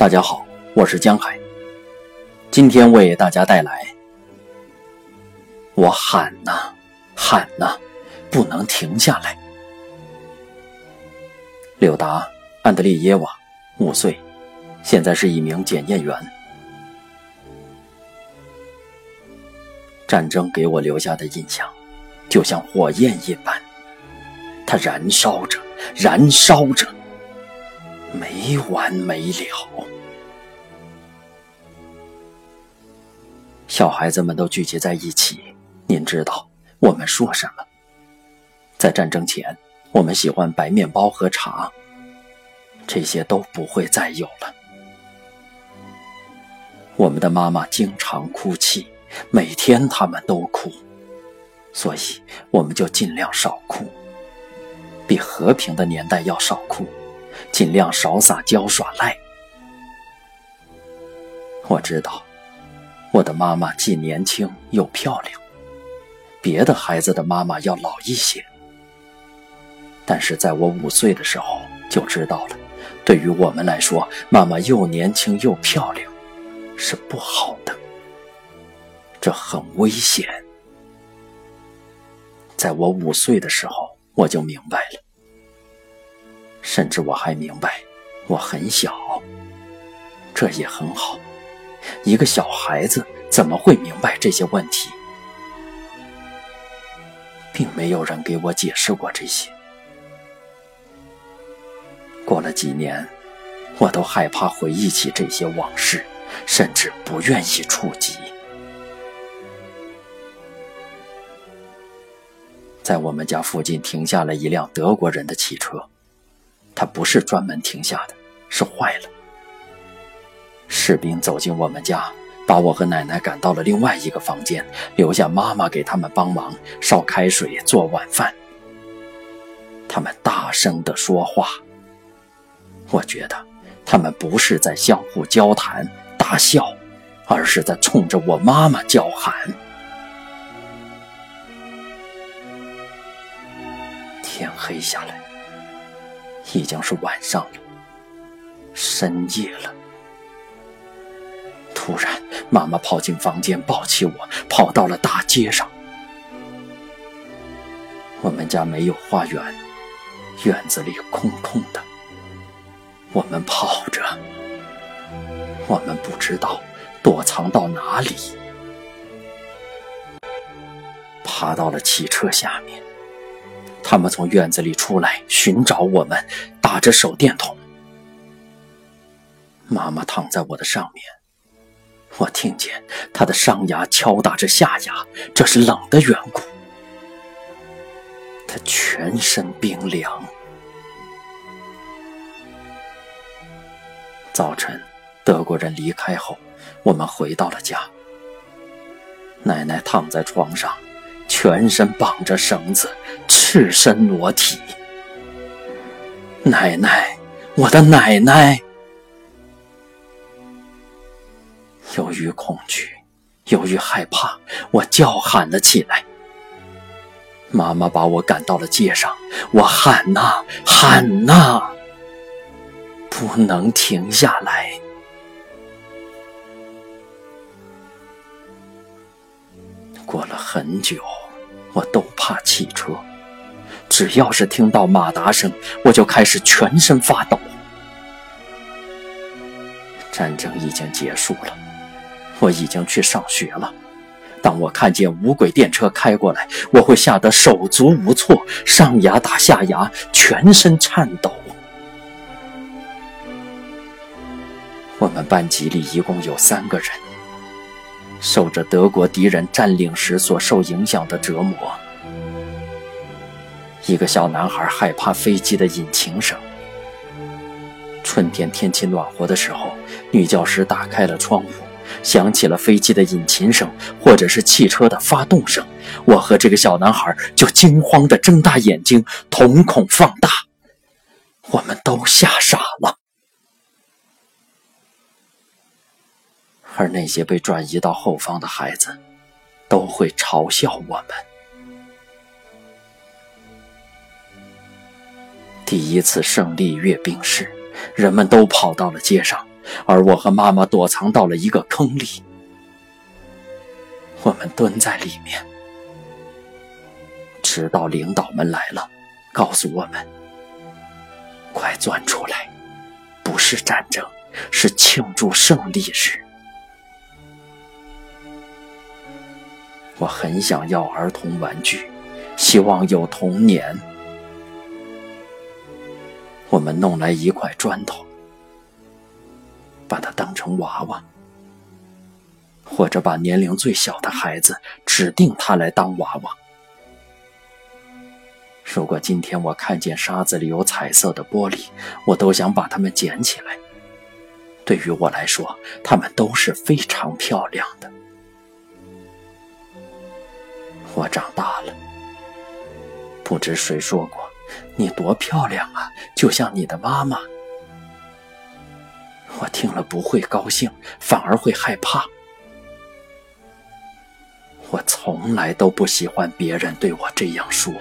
大家好，我是江海。今天为大家带来：我喊呐喊呐，不能停下来。柳达·安德烈耶娃，五岁，现在是一名检验员。战争给我留下的印象，就像火焰一般，它燃烧着，燃烧着，没完没了。小孩子们都聚集在一起，您知道我们说什么？在战争前，我们喜欢白面包和茶，这些都不会再有了。我们的妈妈经常哭泣。每天他们都哭，所以我们就尽量少哭，比和平的年代要少哭，尽量少撒娇耍赖。我知道，我的妈妈既年轻又漂亮，别的孩子的妈妈要老一些。但是在我五岁的时候就知道了，对于我们来说，妈妈又年轻又漂亮是不好的。这很危险。在我五岁的时候，我就明白了。甚至我还明白，我很小，这也很好。一个小孩子怎么会明白这些问题？并没有人给我解释过这些。过了几年，我都害怕回忆起这些往事，甚至不愿意触及。在我们家附近停下了一辆德国人的汽车，它不是专门停下的，是坏了。士兵走进我们家，把我和奶奶赶到了另外一个房间，留下妈妈给他们帮忙烧开水、做晚饭。他们大声地说话，我觉得他们不是在相互交谈、大笑，而是在冲着我妈妈叫喊。天黑下来，已经是晚上了，深夜了。突然，妈妈跑进房间，抱起我，跑到了大街上。我们家没有花园，院子里空空的。我们跑着，我们不知道躲藏到哪里，爬到了汽车下面。他们从院子里出来寻找我们，打着手电筒。妈妈躺在我的上面，我听见她的上牙敲打着下牙，这是冷的缘故。她全身冰凉。早晨，德国人离开后，我们回到了家。奶奶躺在床上。全身绑着绳子，赤身裸体。奶奶，我的奶奶！由于恐惧，由于害怕，我叫喊了起来。妈妈把我赶到了街上，我喊呐喊呐，不能停下来。过了很久。我都怕汽车，只要是听到马达声，我就开始全身发抖。战争已经结束了，我已经去上学了。当我看见无轨电车开过来，我会吓得手足无措，上牙打下牙，全身颤抖。我们班级里一共有三个人。受着德国敌人占领时所受影响的折磨。一个小男孩害怕飞机的引擎声。春天天气暖和的时候，女教师打开了窗户，响起了飞机的引擎声，或者是汽车的发动声。我和这个小男孩就惊慌地睁大眼睛，瞳孔放大，我们都吓傻了。而那些被转移到后方的孩子，都会嘲笑我们。第一次胜利阅兵式，人们都跑到了街上，而我和妈妈躲藏到了一个坑里。我们蹲在里面，直到领导们来了，告诉我们：“快钻出来，不是战争，是庆祝胜利日。”我很想要儿童玩具，希望有童年。我们弄来一块砖头，把它当成娃娃，或者把年龄最小的孩子指定他来当娃娃。如果今天我看见沙子里有彩色的玻璃，我都想把它们捡起来。对于我来说，它们都是非常漂亮的。我长大了，不知谁说过：“你多漂亮啊，就像你的妈妈。”我听了不会高兴，反而会害怕。我从来都不喜欢别人对我这样说。